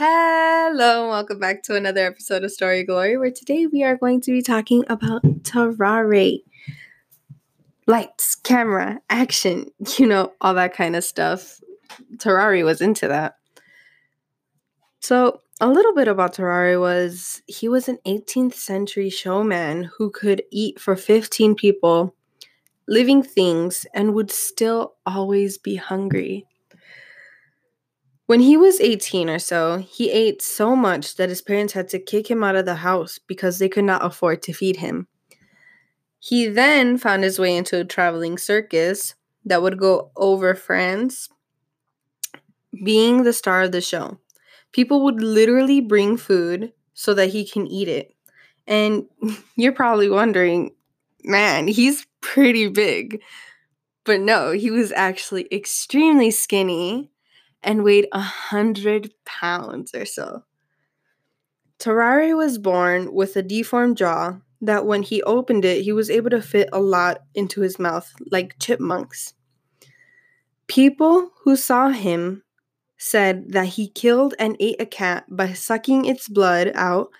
Hello, and welcome back to another episode of Story Glory, where today we are going to be talking about Tarrare. Lights, camera, action, you know, all that kind of stuff. Tarrare was into that. So, a little bit about Tarrare was he was an 18th century showman who could eat for 15 people, living things, and would still always be hungry. When he was 18 or so, he ate so much that his parents had to kick him out of the house because they could not afford to feed him. He then found his way into a traveling circus that would go over France, being the star of the show. People would literally bring food so that he can eat it. And you're probably wondering, man, he's pretty big. But no, he was actually extremely skinny and weighed a hundred pounds or so. Tarrare was born with a deformed jaw that when he opened it, he was able to fit a lot into his mouth, like chipmunks. People who saw him said that he killed and ate a cat by sucking its blood out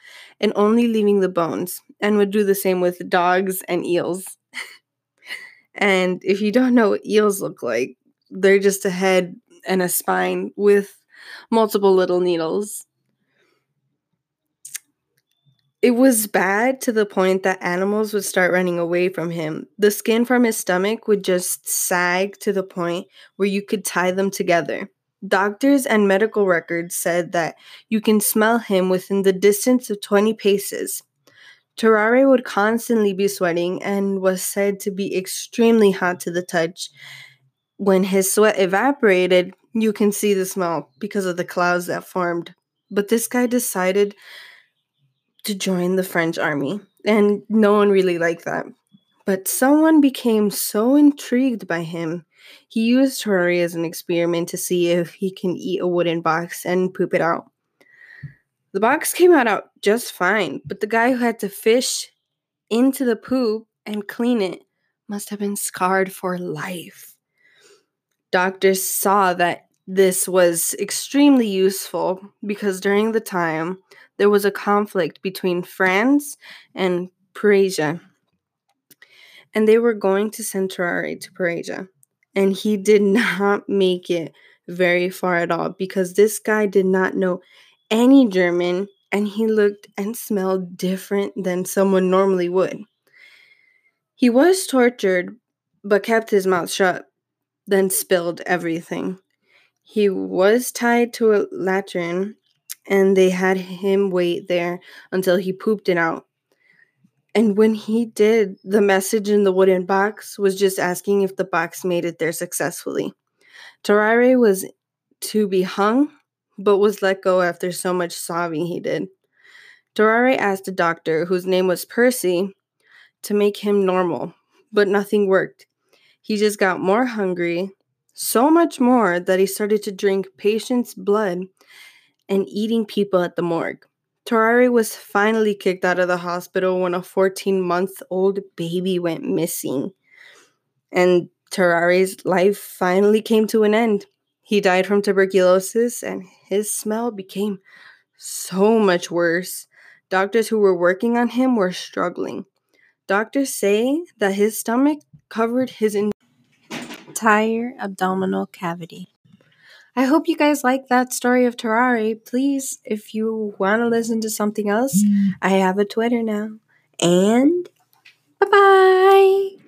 and only leaving the bones, and would do the same with dogs and eels. and if you don't know what eels look like, they're just a head and a spine with multiple little needles. It was bad to the point that animals would start running away from him. The skin from his stomach would just sag to the point where you could tie them together. Doctors and medical records said that you can smell him within the distance of 20 paces. Terraria would constantly be sweating and was said to be extremely hot to the touch. When his sweat evaporated, you can see the smell because of the clouds that formed. But this guy decided to join the French army, and no one really liked that. But someone became so intrigued by him, he used Tarrare as an experiment to see if he can eat a wooden box and poop it out. The box came out just fine, but the guy who had to fish into the poop and clean it must have been scarred for life. Doctors saw that this was extremely useful because during the time there was a conflict between France and Prussia. And they were going to send Tarrare to Prussia. And he did not make it very far at all because this guy did not know any German and he looked and smelled different than someone normally would. He was tortured but kept his mouth shut, then spilled everything. He was tied to a lantern and they had him wait there until he pooped it out. And when he did, the message in the wooden box was just asking if the box made it there successfully. Tarrare was to be hung, but was let go after so much sobbing he did. Tarrare asked a doctor, whose name was Percy, to make him normal, but nothing worked. He just got more hungry, so much more that he started to drink patients' blood and eating people at the morgue. Tarrare was finally kicked out of the hospital when a 14 month old baby went missing. And Tarrare's life finally came to an end. He died from tuberculosis, and his smell became so much worse. Doctors who were working on him were struggling. Doctors say that his stomach covered his entire abdominal cavity. I hope you guys like that story of Tarrare. Please, if you want to listen to something else, mm. I have a Twitter now. And bye bye.